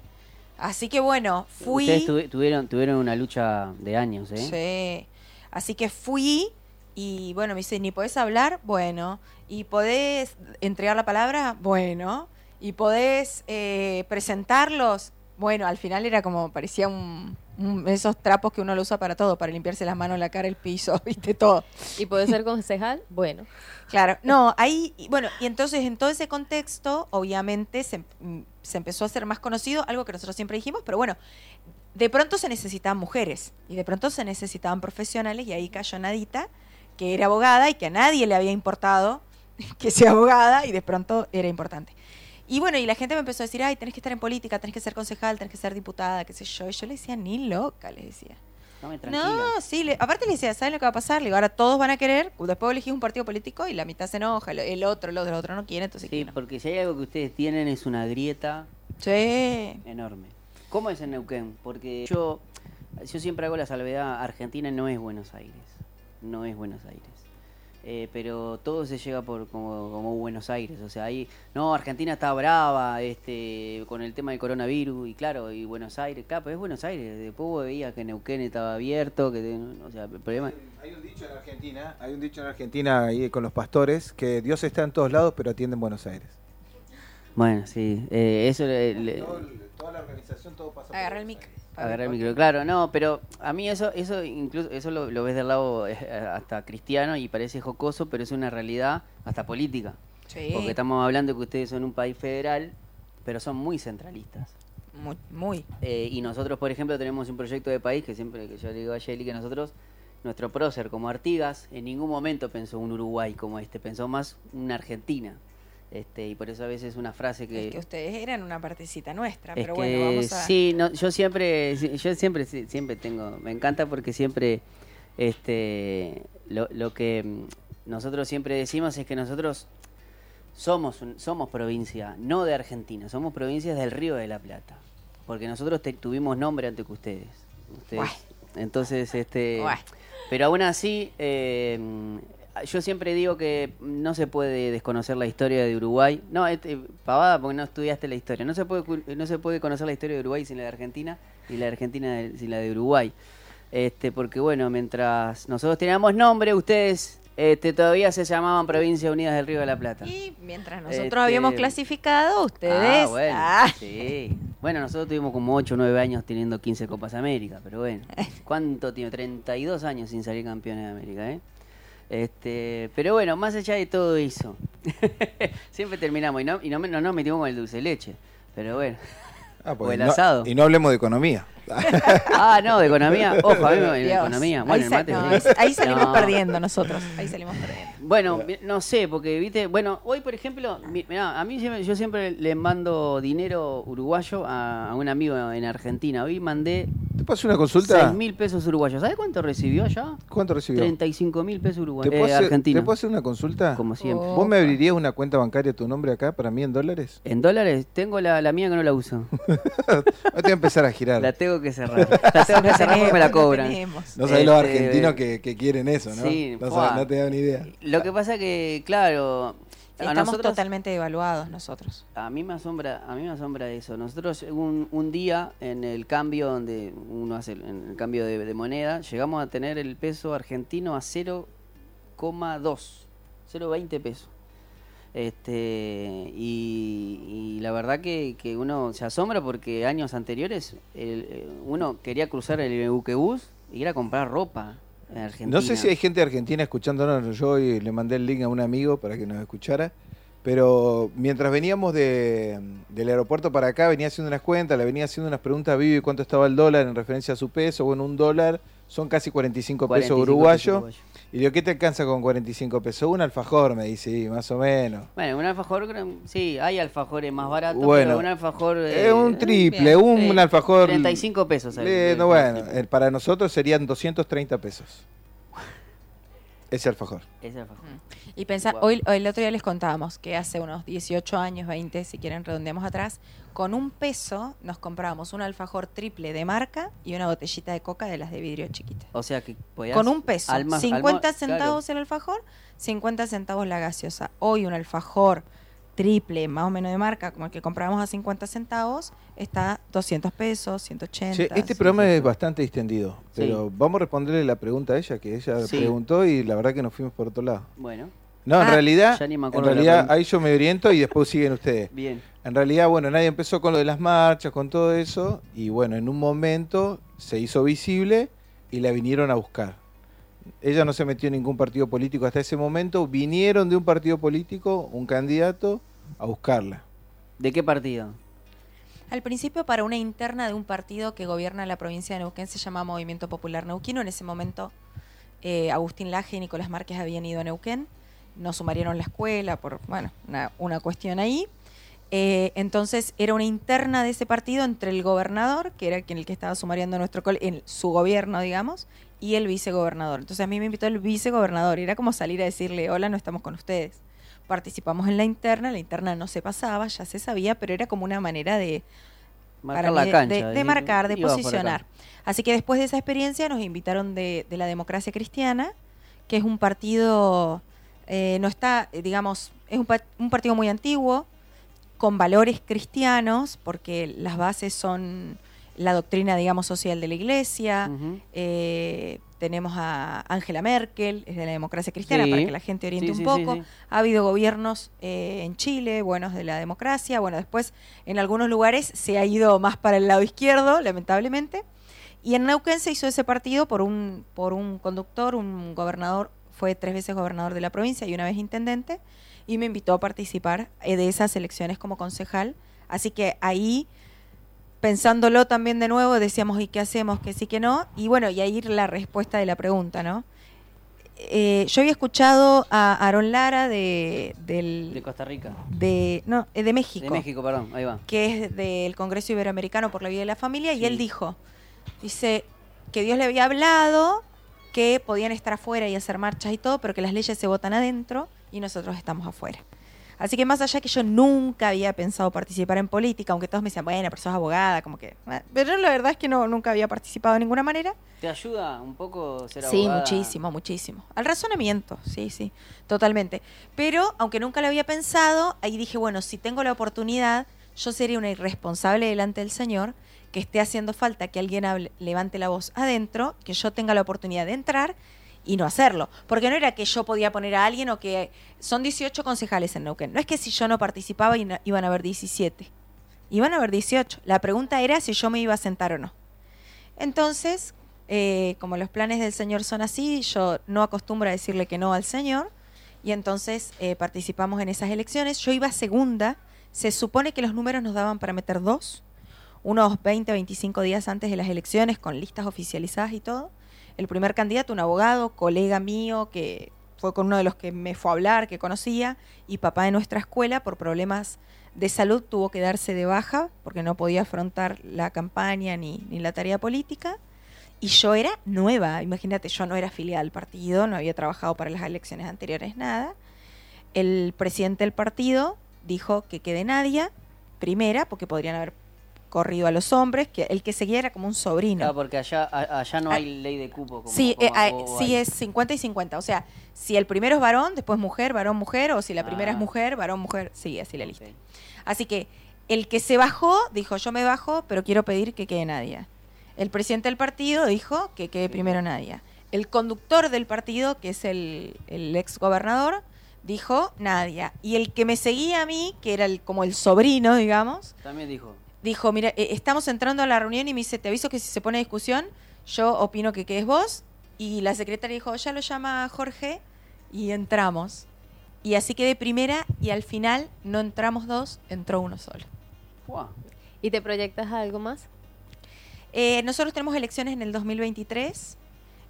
Así que bueno, fui... Ustedes tuvi- tuvieron, tuvieron una lucha de años, ¿eh? Sí. Así que fui y bueno, me dice, ¿ni podés hablar? Bueno. ¿Y podés entregar la palabra? Bueno. ¿Y podés eh, presentarlos? Bueno, al final era como, parecía un, un- esos trapos que uno lo usa para todo, para limpiarse las manos, la cara, el piso, viste, todo. ¿Y puede ser concejal? Bueno. Claro, no, ahí, bueno, y entonces en todo ese contexto, obviamente se, mm, se empezó a ser más conocido, algo que nosotros siempre dijimos, pero bueno, de pronto se necesitaban mujeres y de pronto se necesitaban profesionales y ahí cayó Nadita, que era abogada y que a nadie le había importado que sea abogada y de pronto era importante. Y bueno, y la gente me empezó a decir, ay, tenés que estar en política, tenés que ser concejal, tenés que ser diputada, qué sé yo. Y yo le decía, ni loca, le decía. Dame tranquila. No, sí, le- aparte le decía, ¿saben lo que va a pasar? Le digo, ahora todos van a querer, después elegís un partido político y la mitad se enoja, el- otro, el otro, el otro no quiere, entonces Sí, ¿quién no? porque si hay algo que ustedes tienen es una grieta Sí. enorme. ¿Cómo es en Neuquén? Porque yo yo siempre hago la salvedad, Argentina no es Buenos Aires, no es Buenos Aires. Eh, pero todo se llega por como, como Buenos Aires, o sea, ahí, no, Argentina está brava este, con el tema del coronavirus, y claro, y Buenos Aires, claro, pero es Buenos Aires, después vos veías que Neuquén estaba abierto, que, o sea, el problema... Hay un dicho en Argentina, hay un dicho en Argentina ahí con los pastores, que Dios está en todos lados, pero atiende en Buenos Aires. Bueno, sí, eh, eso... le- le- toda la organización, todo pasa por Agarra el Buenos mic. Aires. Agarrar el micro, claro, no, pero a mí eso, eso incluso, eso lo, lo ves del lado eh, hasta cristiano y parece jocoso, pero es una realidad hasta política. Sí, Porque estamos hablando que ustedes son un país federal, pero son muy centralistas. muy, muy. Eh, y nosotros, por ejemplo, tenemos un proyecto de país que siempre que yo le digo a Shelly que nosotros, nuestro prócer como Artigas, en ningún momento pensó un Uruguay como este, pensó más una Argentina. Este, y por eso a veces una frase que, Es que ustedes eran una partecita nuestra, es pero bueno, vamos a... sí, no, yo siempre, yo siempre, siempre tengo, me encanta porque siempre, este, lo, lo que nosotros siempre decimos es que nosotros somos, somos provincia, no de Argentina, somos provincias del Río de la Plata, porque nosotros te- tuvimos nombre antes que ustedes. ustedes entonces, este, Guay. pero aún así, eh, yo siempre digo que no se puede desconocer la historia de Uruguay. No, este, pavada porque no estudiaste la historia. No se puede no se puede conocer la historia de Uruguay sin la de Argentina y la de Argentina de- sin la de Uruguay. Este, porque bueno, mientras nosotros teníamos nombre, ustedes este, todavía se llamaban Provincias Unidas del Río de la Plata. Y mientras nosotros Este- habíamos clasificado, ustedes... Ah, bueno, ah, sí. Bueno, nosotros tuvimos como 8 o 9 años teniendo 15 Copas América, pero bueno. ¿Cuánto tiene? 32 años sin salir campeones de América, ¿eh? Este, pero bueno, más allá de todo eso, siempre terminamos y no, y no, me- no nos metimos con el dulce de leche, pero bueno. Ah, O porque el no- asado. y no hablemos de economía. Ah, no, de economía. Ojo, a mí me de economía. Ahí Bueno, el sa- mate no, ahí, ahí salimos No. perdiendo nosotros. Ahí salimos perdiendo. Bueno, no sé, porque viste, bueno, hoy por ejemplo, mi- mirá, a mí siempre- yo siempre le mando dinero uruguayo a, a un amigo en Argentina. Hoy mandé ¿Te paso una consulta? 6 mil pesos uruguayos. ¿Sabes cuánto recibió allá? ¿Cuánto recibió? 35 mil pesos ¿Te uruguayos. puedo, Eh. ¿Te puedo hacer una consulta? Como siempre. Oh. ¿Vos me abrirías una cuenta bancaria a tu nombre acá para mí en dólares? En dólares, tengo la, la mía que no la uso. Ahora te voy a empezar a girar. La tengo que cerrar. La tengo que cerrar porque me la No cobran. tenemos. No sabés los Este, argentinos que, que quieren eso, ¿no? sí, no, sabés, no te da ni idea. Lo que pasa que, claro, a Estamos nosotros, totalmente devaluados nosotros. a mí me asombra, a mí me asombra eso. Nosotros un, un día en el cambio donde uno hace el, en el cambio de, de moneda, llegamos a tener el peso argentino a 0,2, 0,20 pesos. Este y, y la verdad que, que uno se asombra porque años anteriores el- eh, uno quería cruzar el buquebús y ir a comprar ropa Argentina. No sé si hay gente argentina escuchándonos. Yo hoy le mandé el link a un amigo para que nos escuchara. Pero mientras veníamos de, del aeropuerto para acá, venía haciendo unas cuentas, le venía haciendo unas preguntas a Vivi cuánto estaba el dólar en referencia a su peso. Bueno, un dólar son casi 45, 45 pesos uruguayos. pesos uruguayos. Y digo, ¿qué te alcanza con 45 pesos? Un alfajor, me dice, más o menos. Bueno, un alfajor, sí, hay alfajores más baratos, Bueno, pero un alfajor... Es eh, un triple, bien, un, sí, alfajor. 35 pesos. Eh, no, bueno, eh, para nosotros serían 230 pesos. Ese alfajor. Ese alfajor. Y pensá, Guau. hoy, hoy el otro día les contábamos que hace unos 18 años, 20, si quieren redondeamos atrás, con un peso nos comprábamos un alfajor triple de marca y una botellita de coca de las de vidrio chiquita. O sea que podías... Con un peso. alma- 50 alma- centavos el alfajor, 50 centavos la gaseosa. Hoy un alfajor triple, más o menos de marca, como el que comprábamos a 50 centavos, está 200 pesos, 180. Che, este sí. programa sí, es sí. bastante distendido, Sí. pero vamos a responderle la pregunta a ella, que ella Sí. preguntó y la verdad que nos fuimos por otro lado. Bueno, No, en Ah, realidad, ya ni me en realidad ahí yo me oriento y después siguen ustedes. bien. En realidad, bueno, nadie empezó con lo de las marchas, con todo eso, y bueno, en un momento se hizo visible y la vinieron a buscar. Ella no se metió en ningún partido político hasta ese momento, vinieron de un partido político, un candidato, a buscarla. ¿De qué partido? Al principio para una interna de un partido que gobierna la provincia de Neuquén se llama Movimiento Popular Neuquino. En ese momento eh, Agustín Laje y Nicolás Márquez habían ido a Neuquén, nos sumarieron la escuela por, bueno, una, una cuestión ahí. Eh, entonces era una interna de ese partido entre el gobernador, que era quien el que estaba sumariando nuestro en su gobierno, digamos, y el vicegobernador. Entonces a mí me invitó el vicegobernador y era como salir a decirle, hola, no estamos con ustedes. Participamos en la interna, la interna no se pasaba, ya se sabía, pero era como una manera de Marcar para la mí de- cancha, de, de decís, marcar, de ibas por acá. posicionar. Así que después de esa experiencia nos invitaron de, de la democracia cristiana, que es un partido, eh, no está, digamos, es un, un partido muy antiguo, con valores cristianos, porque las bases son la doctrina, digamos, social de la iglesia. Eh, tenemos a Angela Merkel, es de la democracia cristiana, Sí. para que la gente oriente Sí, un sí, poco. Ha habido gobiernos eh, en Chile, buenos de la democracia. Bueno, después en algunos lugares se ha ido más para el lado izquierdo, lamentablemente. Y en Neuquén se hizo ese partido por un, por un conductor, un gobernador, fue tres veces gobernador de la provincia y una vez intendente, y me invitó a participar eh, de esas elecciones como concejal. Así que ahí, pensándolo también de nuevo, decíamos, ¿y qué hacemos? Que sí, que no. Y bueno, y ahí la respuesta de la pregunta, ¿no? Eh, yo había escuchado a Aaron Lara de, del, De Costa Rica. de, no, eh, de México, De México, perdón, ahí va. que es del Congreso Iberoamericano por la Vida de la Familia, y él dijo, dice, que Dios le había hablado que podían estar afuera y hacer marchas y todo, pero que las leyes se votan adentro y nosotros estamos afuera. Así que más allá que yo nunca había pensado participar en política, aunque todos me decían, bueno, pero sos abogada, como que... eh, Pero la verdad es que no, nunca había participado de ninguna manera. ¿Te ayuda un poco ser Sí, abogada? muchísimo, muchísimo. Al razonamiento, sí, sí, totalmente. Pero, aunque nunca lo había pensado, ahí dije, bueno, si tengo la oportunidad, yo sería una irresponsable delante del Señor, que esté haciendo falta que alguien hable- levante la voz adentro, que yo tenga la oportunidad de entrar y no hacerlo. Porque no era que yo podía poner a alguien o que... Son 18 concejales en Neuquén. No es que si yo no participaba iban a haber 17. Iban a haber 18. La pregunta era si yo me iba a sentar o no. Entonces, eh, como los planes del Señor son así, yo no acostumbro a decirle que no al Señor, y entonces eh, participamos en esas elecciones. Yo iba segunda, se supone que los números nos daban para meter dos, unos 20, 25 días antes de las elecciones, con listas oficializadas y todo. El primer candidato, un abogado, colega mío, que fue con uno de los que me fue a hablar, que conocía, y papá de nuestra escuela, por problemas de salud, tuvo que darse de baja, porque no podía afrontar la campaña ni, ni la tarea política. Y yo era nueva, imagínate, yo no era afiliada al partido, no había trabajado para las elecciones anteriores, nada. El presidente del partido dijo que quede Nadia, primera, porque podrían haber corrido a los hombres, que el que seguía era como un sobrino. Claro, porque allá, allá no Ah, hay ley de cupo. Como, Sí, como eh, ah, sí es 50 y 50. O sea, si el primero es varón, después mujer, varón, mujer, o si la primera Ah. es mujer, varón, mujer, sí, así la lista. Así que el que se bajó dijo, yo me bajo, pero quiero pedir que quede Nadia. El presidente del partido dijo que quede Sí. primero Nadia. El conductor del partido, que es el, el ex gobernador, dijo Nadia. Y el que me seguía a mí, que era el, como el sobrino, digamos, También dijo. Dijo, mira, eh, estamos entrando a la reunión y me dice, te aviso que si se pone discusión, yo opino que quedes vos. Y la secretaria dijo, ya lo llama Jorge y entramos. Y así quedé primera y al final no entramos dos, entró uno solo. Fua. ¿Y te proyectas a algo más? Eh, nosotros tenemos elecciones en el 2023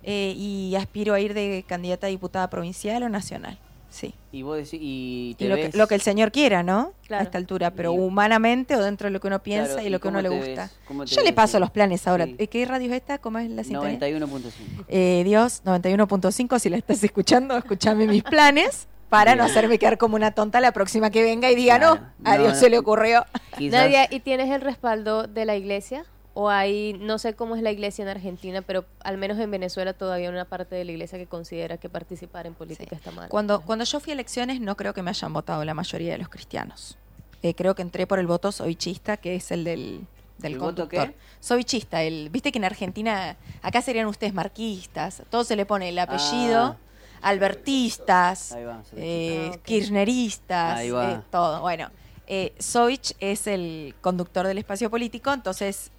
eh, y aspiro a ir de candidata a diputada provincial o nacional. Sí. Y vos decís, y te Y lo que, ves- lo que el señor quiera, ¿no? Claro. A esta altura, pero Y- humanamente o dentro de lo que uno piensa Claro, y lo que uno le gusta. Yo le paso Sí. los planes ahora. Sí. Eh, ¿Qué radio es esta? ¿Cómo es la sintonía? 91.5. Eh, Dios, 91.5, si la estás escuchando, escúchame mis planes para no hacerme quedar como una tonta la próxima que venga y diga, Claro. no, a No, Dios no. se le ocurrió. Quizás- Nadia, ¿y tienes el respaldo de la iglesia? O hay, no sé cómo es la iglesia en Argentina, pero al menos en Venezuela todavía hay una parte de la iglesia que considera que participar en política Sí. está mal. Cuando, cuando yo fui a elecciones no creo que me hayan votado la mayoría de los cristianos. Eh, creo que entré por el voto sovichista, que es el del, del ¿El voto conductor. qué? Sovichista, el, viste que en Argentina, acá serían ustedes marquistas, todo se le pone el apellido, Ah. albertistas, Ahí va, eh, Ah, kirchneristas, Ahí va. eh, todo. Bueno, eh, Sovich es el conductor del espacio político, entonces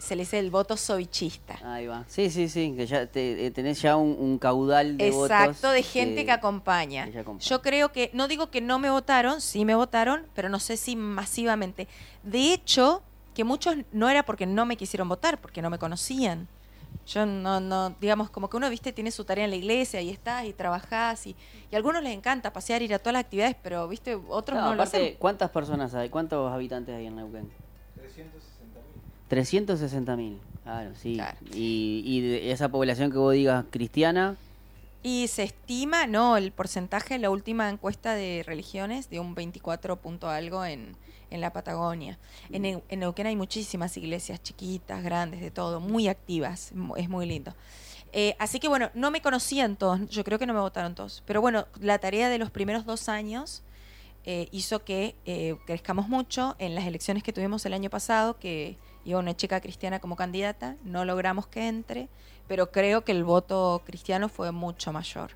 se le dice el voto sovichista. Ahí va. Sí, sí, sí, que ya te- eh, tenés ya un, un caudal de votos. Exacto, de gente que, acompaña. que ya acompaña. Yo creo que, no digo que no me votaron, sí me votaron, pero no sé si masivamente. De hecho, que muchos no era porque no me quisieron votar, porque no me conocían. Yo no, no, digamos, como que uno, viste, tiene su tarea en la iglesia y estás y trabajás y, y a algunos les encanta pasear, ir a todas las actividades, pero, viste, otros No, no, lo aparte, hacen. ¿cuántas personas hay? ¿Cuántos habitantes hay en Neuquén? 360.000. 360.000. Claro, sí. Claro. Y, y de esa población que vos digas cristiana, Y se estima, no, el porcentaje, la última encuesta de religiones, de un 24 punto algo en, en la Patagonia. En, en Neuquén hay muchísimas iglesias chiquitas, grandes, de todo, muy activas, es muy lindo. Eh, así que bueno, no me conocían todos, yo creo que no me votaron todos, pero bueno, la tarea de los primeros dos años eh, hizo que eh, crezcamos mucho. En las elecciones que tuvimos el año pasado, que iba una chica cristiana como candidata, no logramos que entre, pero creo que el voto cristiano fue mucho mayor.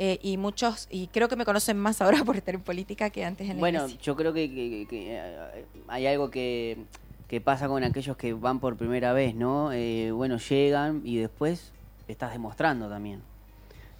Eh, y muchos, y creo que me conocen más ahora por estar en política que antes en la Bueno, iglesia. yo creo que, que- que, eh, hay algo que, que pasa con aquellos que van por primera vez, ¿no? Eh, bueno, llegan y después estás demostrando también.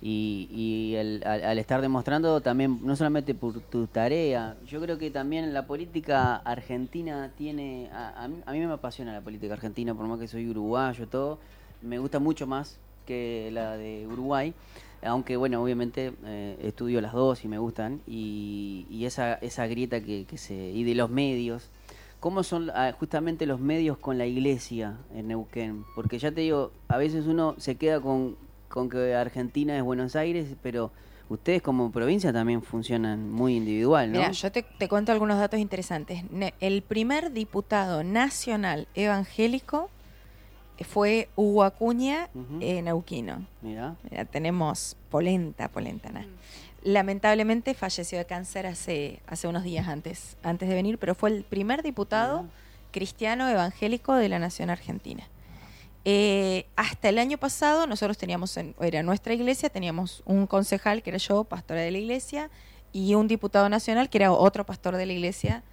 Y, y el- al, al estar demostrando también, no solamente por tu tarea, yo creo que también la política argentina tiene, a, a mí, a mí me apasiona la política argentina, por más que soy uruguayo, todo, me gusta mucho más que la de Uruguay, aunque bueno, obviamente eh, estudio las dos y me gustan, y, y esa, esa grieta que, que se... y de los medios, ¿cómo son ah, justamente los medios con la iglesia en Neuquén? Porque ya te digo, a veces uno se queda con, con que Argentina es Buenos Aires, pero ustedes como provincia también funcionan muy individual, ¿no? Mira, yo te, te cuento algunos datos interesantes. El primer diputado nacional evangélico fue Hugo Acuña Ujú. eh, neuquino. Mira, Mira, tenemos polenta, polenta. Lamentablemente falleció de cáncer hace, hace unos días antes, antes de venir, pero fue el primer diputado cristiano evangélico de la Nación Argentina. Eh, hasta el año pasado nosotros teníamos, en, era nuestra iglesia, teníamos un concejal que era yo, pastora de la iglesia, y un diputado nacional que era otro pastor de la iglesia,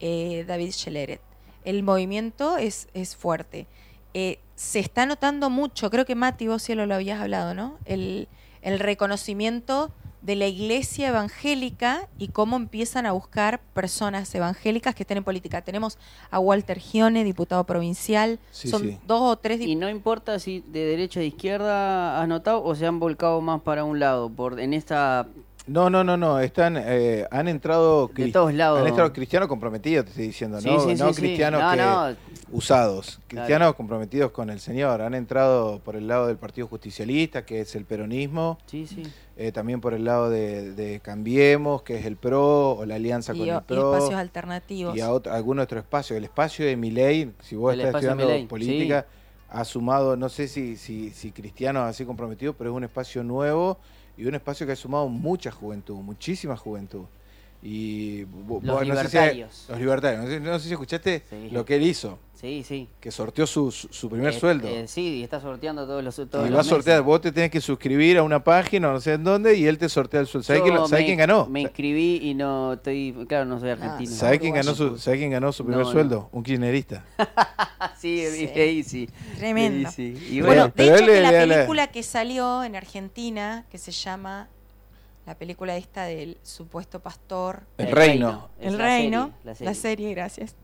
eh, David Schelleret. El movimiento es, es fuerte. Eh, se está notando mucho, creo que Mati, vos sí lo, lo habías hablado, ¿no? El, el reconocimiento de la iglesia evangélica y cómo empiezan a buscar personas evangélicas que estén en política. Tenemos a Walter Gione, diputado provincial, Sí, son sí. dos o tres Y no importa si de derecha a izquierda has notado o se han volcado más para un lado, por en esta No, no, no, no. Están, eh, han entrado De todos lados. Han entrado cristianos comprometidos, te estoy diciendo, Sí, no, sí, no sí, sí. cristianos No, que- no. usados, cristianos comprometidos con el Señor. Han entrado por el lado del Partido Justicialista, que es el peronismo, Sí, sí. eh, también por el lado de, de Cambiemos, que es el PRO, o la alianza y, con y el PRO. espacios alternativos. y a otro, algún otro espacio. El espacio de Milei, si vos El estás estudiando política, ha sumado, no sé si, si, si cristianos así comprometidos, pero es un espacio nuevo y un espacio que ha sumado mucha juventud, muchísima juventud. Y Los vos, no sé si- libertarios. los libertarios. No sé, no sé si escuchaste Sí. lo que él hizo, Sí, sí. que sorteó su, su primer Eh, sueldo. eh, sí, y está sorteando todos los todos y los va a sortear, meses. vos te tenés que suscribir a una página, no sé en dónde, y él te sortea el sueldo. ¿Sabés, quién, sabés ganó? Me inscribí y no estoy, claro, no soy argentino. Ah, ¿Sabés quién, ganó su, ¿Sabés quién ganó su primer No, no. sueldo? Un kirchnerista. sí, Sí. sí, sí. Tremendo. Sí. Y Bueno, bueno, de hecho le- que la le- le- película que salió en Argentina, que se llama la película esta del supuesto pastor, El reino. El la Reino, serie, la serie, gracias.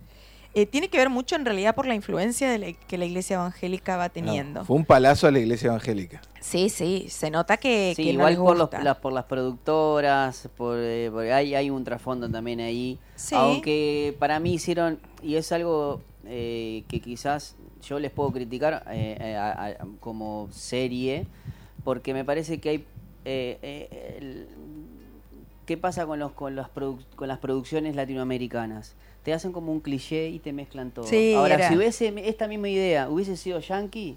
Eh, tiene que ver mucho en realidad por la influencia de la- que la iglesia evangélica va teniendo. No, fue un palazo a la iglesia evangélica. Sí, sí, se nota que, Sí, que no igual por, los- las, por las productoras, por, eh, por- hay, hay un trasfondo también ahí. Sí. Aunque para mí hicieron, y es algo eh, que quizás yo les puedo criticar a- a- como serie, porque me parece que hay... eh, eh, el- ¿Qué pasa con, los, con, las produ- con las producciones latinoamericanas? Te hacen como un cliché y te mezclan todo. Sí, Ahora, era. si hubiese esta misma idea hubiese sido yankee,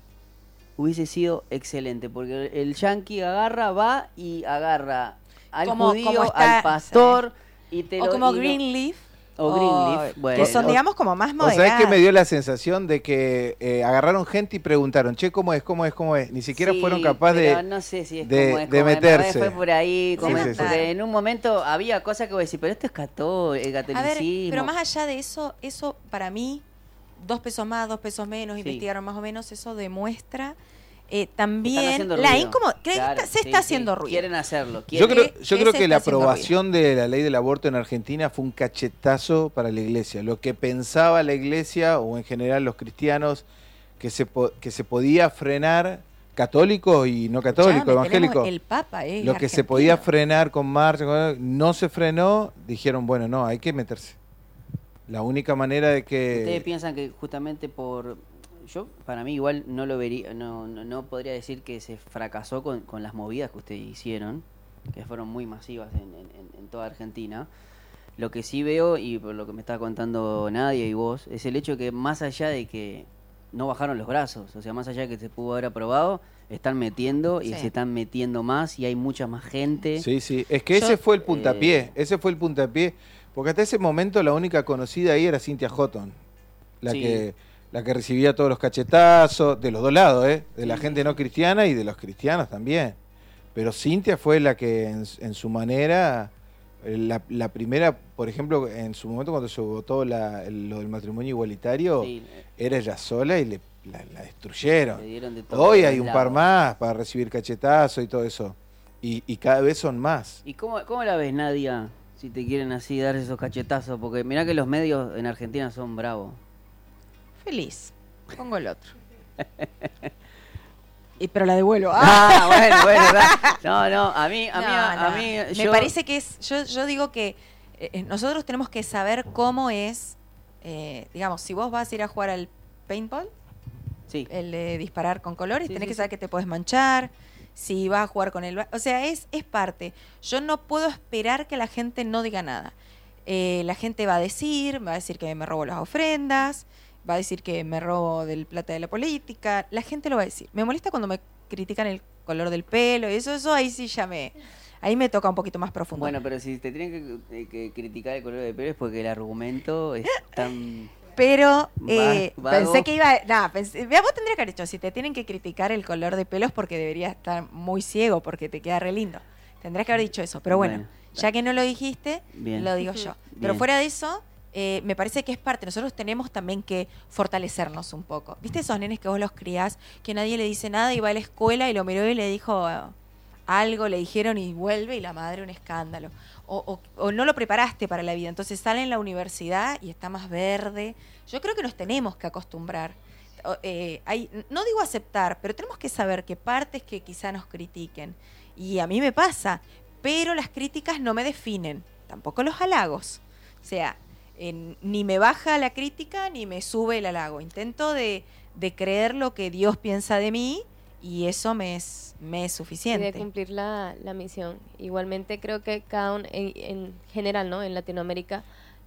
hubiese sido excelente, porque el yankee agarra, va y agarra al Como- judío, como está- al pastor, y te o lo- como Greenleaf. O Greenleaf, bueno. Que son, digamos, como más O moderadas. sabés que me dio la sensación de que eh, agarraron gente y preguntaron, che, ¿cómo es? ¿Cómo es? ¿Cómo es? Ni siquiera Sí, fueron capaces de... no sé si es de- como es, de como es, meterse. Fue por ahí, como Sí, es, sí, en un momento había cosas que voy a decir, pero esto es cató, el A ver, catolicismo. pero más allá de eso, eso para mí, dos pesos más, dos pesos menos, Sí. investigaron más o menos, eso demuestra eh, también haciendo la ruido. incomodidad. Claro, se sí, está sí. haciendo ruido. Quieren hacerlo. Yo creo, que yo creo que la aprobación de la ley del aborto en Argentina fue un cachetazo para la iglesia. Lo que pensaba la iglesia, o en general los cristianos, que se, po- que se podía frenar católicos y no católicos, evangélicos. El Papa es Lo que se podía frenar con marcha, no se frenó, dijeron, bueno, no, hay que meterse. La única manera de Ustedes que... piensan que justamente por... yo para mí igual no lo vería, no, no, no podría decir que se fracasó con, con las movidas que ustedes hicieron, que fueron muy masivas en, en- toda Argentina. Lo que sí veo, y por lo que me está contando Nadia y vos, es el hecho que más allá de que no bajaron los brazos, o sea, más allá de que se pudo haber aprobado, están metiendo y Sí. se están metiendo más y hay mucha más gente. Sí, sí. Es que Yo- ese fue el puntapié. Eh, Ese fue el puntapié. Porque hasta ese momento la única conocida ahí era Cynthia Houghton. La, Sí. que, la que recibía todos los cachetazos, de los dos lados, ¿eh? De la gente no cristiana y de los cristianos también. Pero Cintia fue la que en, en su manera, eh, la, la primera, por ejemplo, en su momento cuando se votó la- lo del matrimonio igualitario, Sí, era ella sola y le, la, la destruyeron. de Hoy hay un par más para recibir cachetazo y todo eso. Y, y cada vez son más. ¿Y cómo, cómo la ves, Nadia, si te quieren así dar esos cachetazos? Porque mirá que los medios en Argentina son bravos. Feliz. Pongo el otro. y, pero la devuelvo. Ah, bueno, bueno. No, no, a mí, a mí, No, a, mí, Me yo- parece que es. Yo, yo digo que eh, nosotros tenemos que saber cómo es. eh, digamos, si vos vas a ir a jugar al paintball, Sí, el de disparar con colores, Sí, tenés sí, que saber que te puedes manchar. Si vas a jugar con el. ba- O sea, es, es parte. Yo no puedo esperar que la gente no diga nada. Eh, la gente va a decir, va a decir que me robo las ofrendas, va a decir que me robo del plata de la política. La gente lo va a decir. Me molesta cuando me critican el color del pelo y eso, eso ahí sí ya me. Ahí me toca un poquito más profundo. bueno, pero si te tienen que, eh, que criticar el color de pelo es porque el argumento es tan... Pero eh, pensé que iba. Nada, pensé, vos tendrías que haber dicho: si te tienen que criticar el color de pelos, porque deberías estar muy ciego, porque te queda re lindo. Tendrías que haber dicho eso. Pero bueno, Bueno, ya que no lo dijiste, Bien. lo digo yo. Pero fuera de eso, eh, me parece que es parte. Nosotros tenemos también que fortalecernos un poco. ¿Viste esos nenes que vos los criás, que nadie le dice nada y va a la escuela y lo miró y le dijo eh, algo, le dijeron y vuelve y la madre un escándalo? O, o- no lo preparaste para la vida, entonces sale en la universidad y está más verde. Yo creo que nos tenemos que acostumbrar. Eh, no digo aceptar, pero tenemos que saber que partes que quizá nos critiquen. Y a mí me pasa, pero las críticas no me definen, tampoco los halagos. O sea, en- ni me baja la crítica ni me sube el halago. Intento de, de creer lo que Dios piensa de mí y eso me es, me es y suficiente. de cumplir la, la misión. Igualmente creo que cada uno, en, en general, ¿no? En Latinoamérica,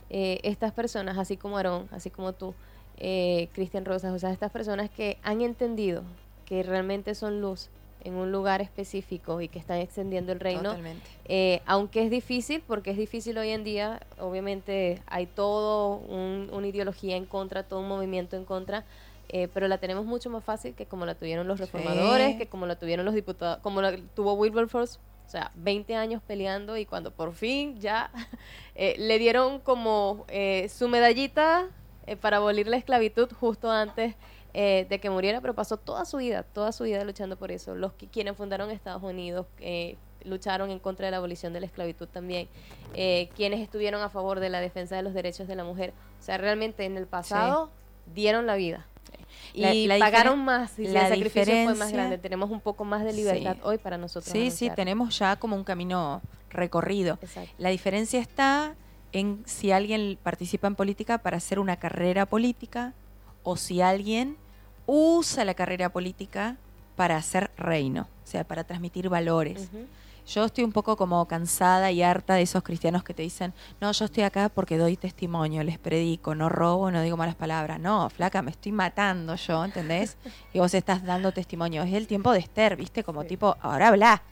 eh, estas personas, así como Aarón, así como tú, eh, Cristian Rosas, o sea, estas personas que han entendido que realmente son luz en un lugar específico y que están extendiendo el reino, Totalmente. eh, aunque es difícil, porque es difícil hoy en día, obviamente hay todo un- una ideología en contra, todo un movimiento en contra, eh, pero la tenemos mucho más fácil que como la tuvieron los Sí. reformadores, que como la tuvieron los diputados, como la tuvo Wilberforce, o sea, 20 años peleando y cuando por fin ya eh, le dieron como eh, su medallita para abolir la esclavitud justo antes eh, de que muriera, pero pasó toda su vida, toda su vida luchando por eso. Los que, quienes fundaron Estados Unidos eh, lucharon en contra de la abolición de la esclavitud también, eh, quienes estuvieron a favor de la defensa de los derechos de la mujer. O sea, realmente en el pasado dieron la vida. La- Y la pagaron más, y la el sacrificio fue más grande. Tenemos un poco más de libertad Sí. hoy para nosotros. Sí, sí, tenemos ya como un camino recorrido. Exacto. La diferencia está en si alguien participa en política para hacer una carrera política o si alguien usa la carrera política para hacer reino, o sea, para transmitir valores. Yo estoy un poco como cansada y harta de esos cristianos que te dicen, no, yo estoy acá porque doy testimonio, les predico, no robo, no digo malas palabras. No, flaca, me estoy matando yo, ¿entendés? Y vos estás dando testimonio. Es el tiempo de Esther, ¿viste? Como Sí. tipo, ahora habla.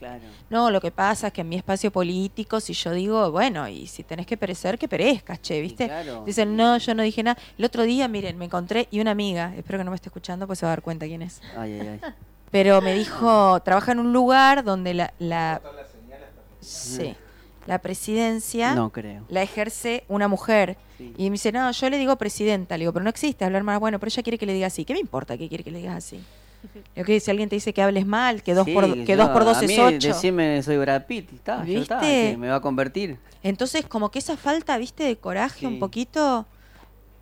Claro. No, lo que pasa es que en mi espacio político, si yo digo, bueno, y si tenés que perecer, que perezcas, che, ¿viste? claro. Dicen, no, yo no dije nada. El otro día, miren, me encontré y una amiga, espero que no me esté escuchando, pues se va a dar cuenta quién es. Ay, ay, ay. Pero me dijo, trabaja en un lugar donde la, la, sí, la presidencia No creo. la ejerce una mujer. Sí. Y me dice, no, yo le digo presidenta. Le digo, pero no existe hablar mal. Bueno, pero ella quiere que le diga así. ¿Qué me importa que quiere que le digas así? Que si alguien te dice que hables mal, que dos, Sí, por, que yo- dos por dos a es mí ocho. Decime soy Brad Pitt, está, ya está, ¿Viste? que me va a convertir. Entonces, como que esa falta, viste, de coraje Sí. un poquito,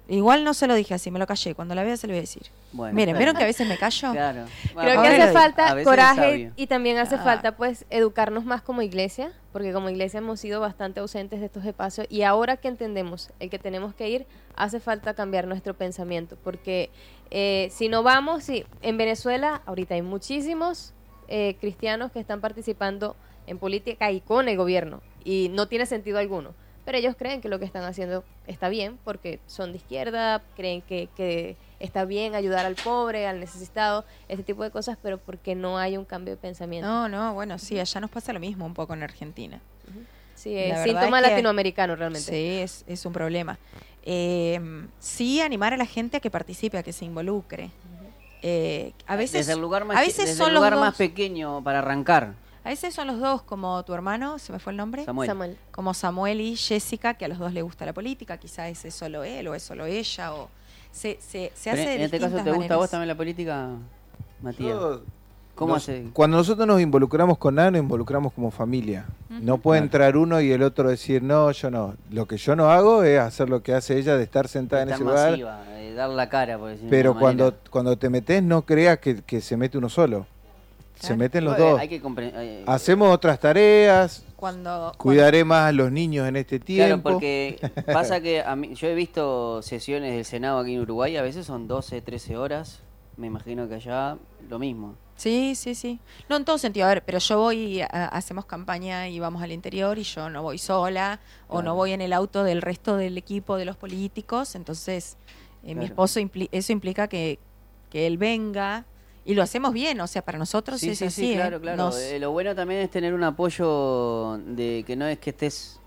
Igual no se lo dije así, me lo callé. Cuando la vea se lo voy a decir. Bueno, Miren, ¿vieron que a veces me callo? Claro. Creo que hace falta coraje y también hace Ah. falta pues educarnos más como iglesia, porque como iglesia hemos sido bastante ausentes de estos espacios y ahora que entendemos el que tenemos que ir, hace falta cambiar nuestro pensamiento, porque eh, si no vamos, si en Venezuela ahorita hay muchísimos eh, cristianos que están participando en política y con el gobierno y no tiene sentido alguno. Pero ellos creen que lo que están haciendo está bien porque son de izquierda, creen que, que está bien ayudar al pobre, al necesitado, este tipo de cosas, pero porque no hay un cambio de pensamiento. No, no, bueno, sí, allá nos pasa lo mismo un poco en Argentina. sí, es síntoma es que- latinoamericano realmente. Sí, es, es un problema. Eh, sí, animar a la gente a que participe, a que se involucre. Eh, a veces, desde el lugar más, a veces desde son el los lugar más pequeño para arrancar. A veces son los dos, como tu hermano, se me fue el nombre, Samuel. Samuel. como Samuel y Jessica, que a los dos les gusta la política, quizá ese es solo él o es solo ella, o se, se, se Pero hace de en este caso, ¿te gusta a vos también la política, Matías? Yo- ¿Cómo nos- hace? Cuando nosotros nos involucramos con nada, nos involucramos como familia. No puede Claro. entrar uno y el otro decir, no, yo no. Lo que yo no hago es hacer lo que hace ella, de estar sentada en Estar ese lugar. masiva, eh, dar la cara, por decirlo de Pero cuando, manera. cuando te metes, no creas que, que se mete uno solo. Se meten los Bueno, dos. Hay que compre- eh, Hacemos otras tareas, Cuando, cuidaré más a los niños en este tiempo. Claro, porque pasa que a mí, yo he visto sesiones del Senado aquí en Uruguay, a veces son 12, 13 horas. Me imagino que allá lo mismo. Sí, sí, sí. No en todo sentido. A ver, pero yo voy, a- hacemos campaña y vamos al interior y yo no voy sola o no voy en el auto del resto del equipo de los políticos. Entonces, eh, mi esposo, impli- eso implica que, que él venga y lo hacemos bien. O sea, para nosotros Sí, es sí, así. sí, ¿eh? claro, claro. Nos- Eh, lo bueno también es tener un apoyo de que no es que estés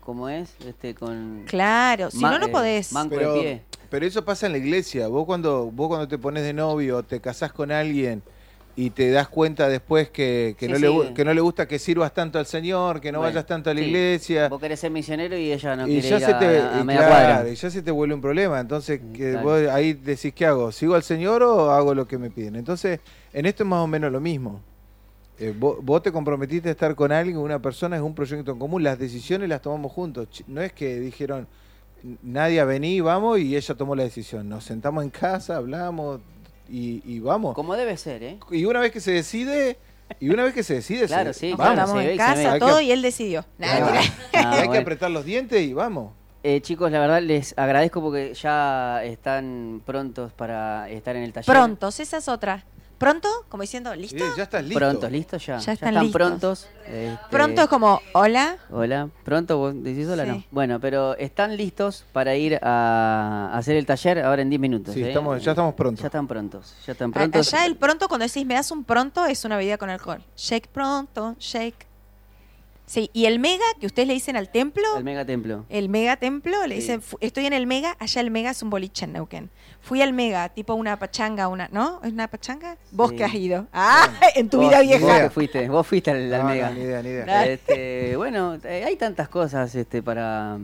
como es, este con claro, si no, no eh, podés. manco pero, de pie. pero eso pasa en la iglesia. Vos cuando, vos cuando te pones de novio, te casás con alguien y te das cuenta después que, que Sí, no, sí. Le, que no le gusta que sirvas tanto al Señor, que no Bueno, vayas tanto a la sí. iglesia. Vos querés ser misionero y ella no y quiere ya ir se a, te, a y media claro, cuadra. y ya se te vuelve un problema. Entonces, que Claro. vos ahí decís, ¿qué hago? ¿Sigo al Señor o hago lo que me piden? Entonces, en esto es más o menos lo mismo. Eh, vos, vos te comprometiste a estar con alguien, una persona, es un proyecto en común. Las decisiones las tomamos juntos. No es que dijeron, nadie vení, vamos, y ella tomó la decisión. Nos sentamos en casa, hablamos y, y vamos. Como debe ser, ¿eh? Y una vez que se decide, y una vez que se decide, Claro, se- sí, vamos. claro, en casa, que- todo, y él decidió. Nah, Claro. mentira. Ah, hay que apretar los dientes y vamos. Eh, chicos, la verdad les agradezco porque ya están prontos para estar en el taller. Prontos, esa es otra. ¿Pronto? Como diciendo, ¿listo? Sí, ya estás listo. Prontos, listos ya. Ya están listos. prontos. Este, Pronto es como, hola. Hola, pronto, vos decís hola, Sí. no. Bueno, pero están listos para ir a hacer el taller ahora en 10 minutos. Sí, ¿eh? estamos, ya estamos prontos. Ya están prontos, ya están A- prontos. Allá el pronto, cuando decís me das un pronto, es una bebida con alcohol. Shake pronto, shake. Sí, y el mega, que ustedes le dicen al templo, El mega templo. el mega templo, le Sí. dicen, estoy en el mega, allá el mega es un boliche en Neuquén. Fui al mega, tipo una pachanga, una, ¿no? ¿Es una pachanga? Vos Sí. que has ido. Ah, en tu Vos- vida Vos vieja. que fuiste, vos fuiste al, al No, mega. no, ni idea, ni idea. Este, bueno, eh, hay tantas cosas este, para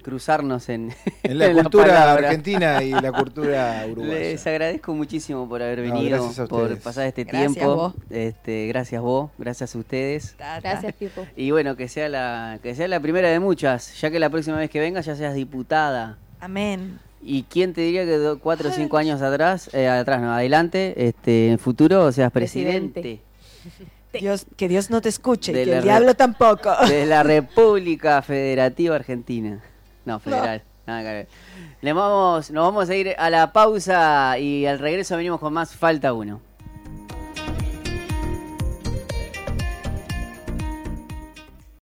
cruzarnos en, En la en cultura argentina y la cultura uruguaya. Les agradezco muchísimo por haber No, venido, gracias a por pasar este Gracias tiempo. vos. Este, gracias vos, gracias a ustedes. Ta, ta. Gracias, Pipo. Y bueno, que sea la que sea la primera de muchas, ya que la próxima vez que vengas ya seas diputada. Amén. ¿Y quién te diría que do- cuatro o cinco años atrás, eh, atrás no, adelante, este, en futuro seas presidente, Presidente. Dios, que Dios no te escuche, De que el diablo tampoco. de la República Federativa Argentina? No, federal. nada que ver. Le vamos, nos vamos a ir a la pausa y al regreso venimos con más Falta Uno.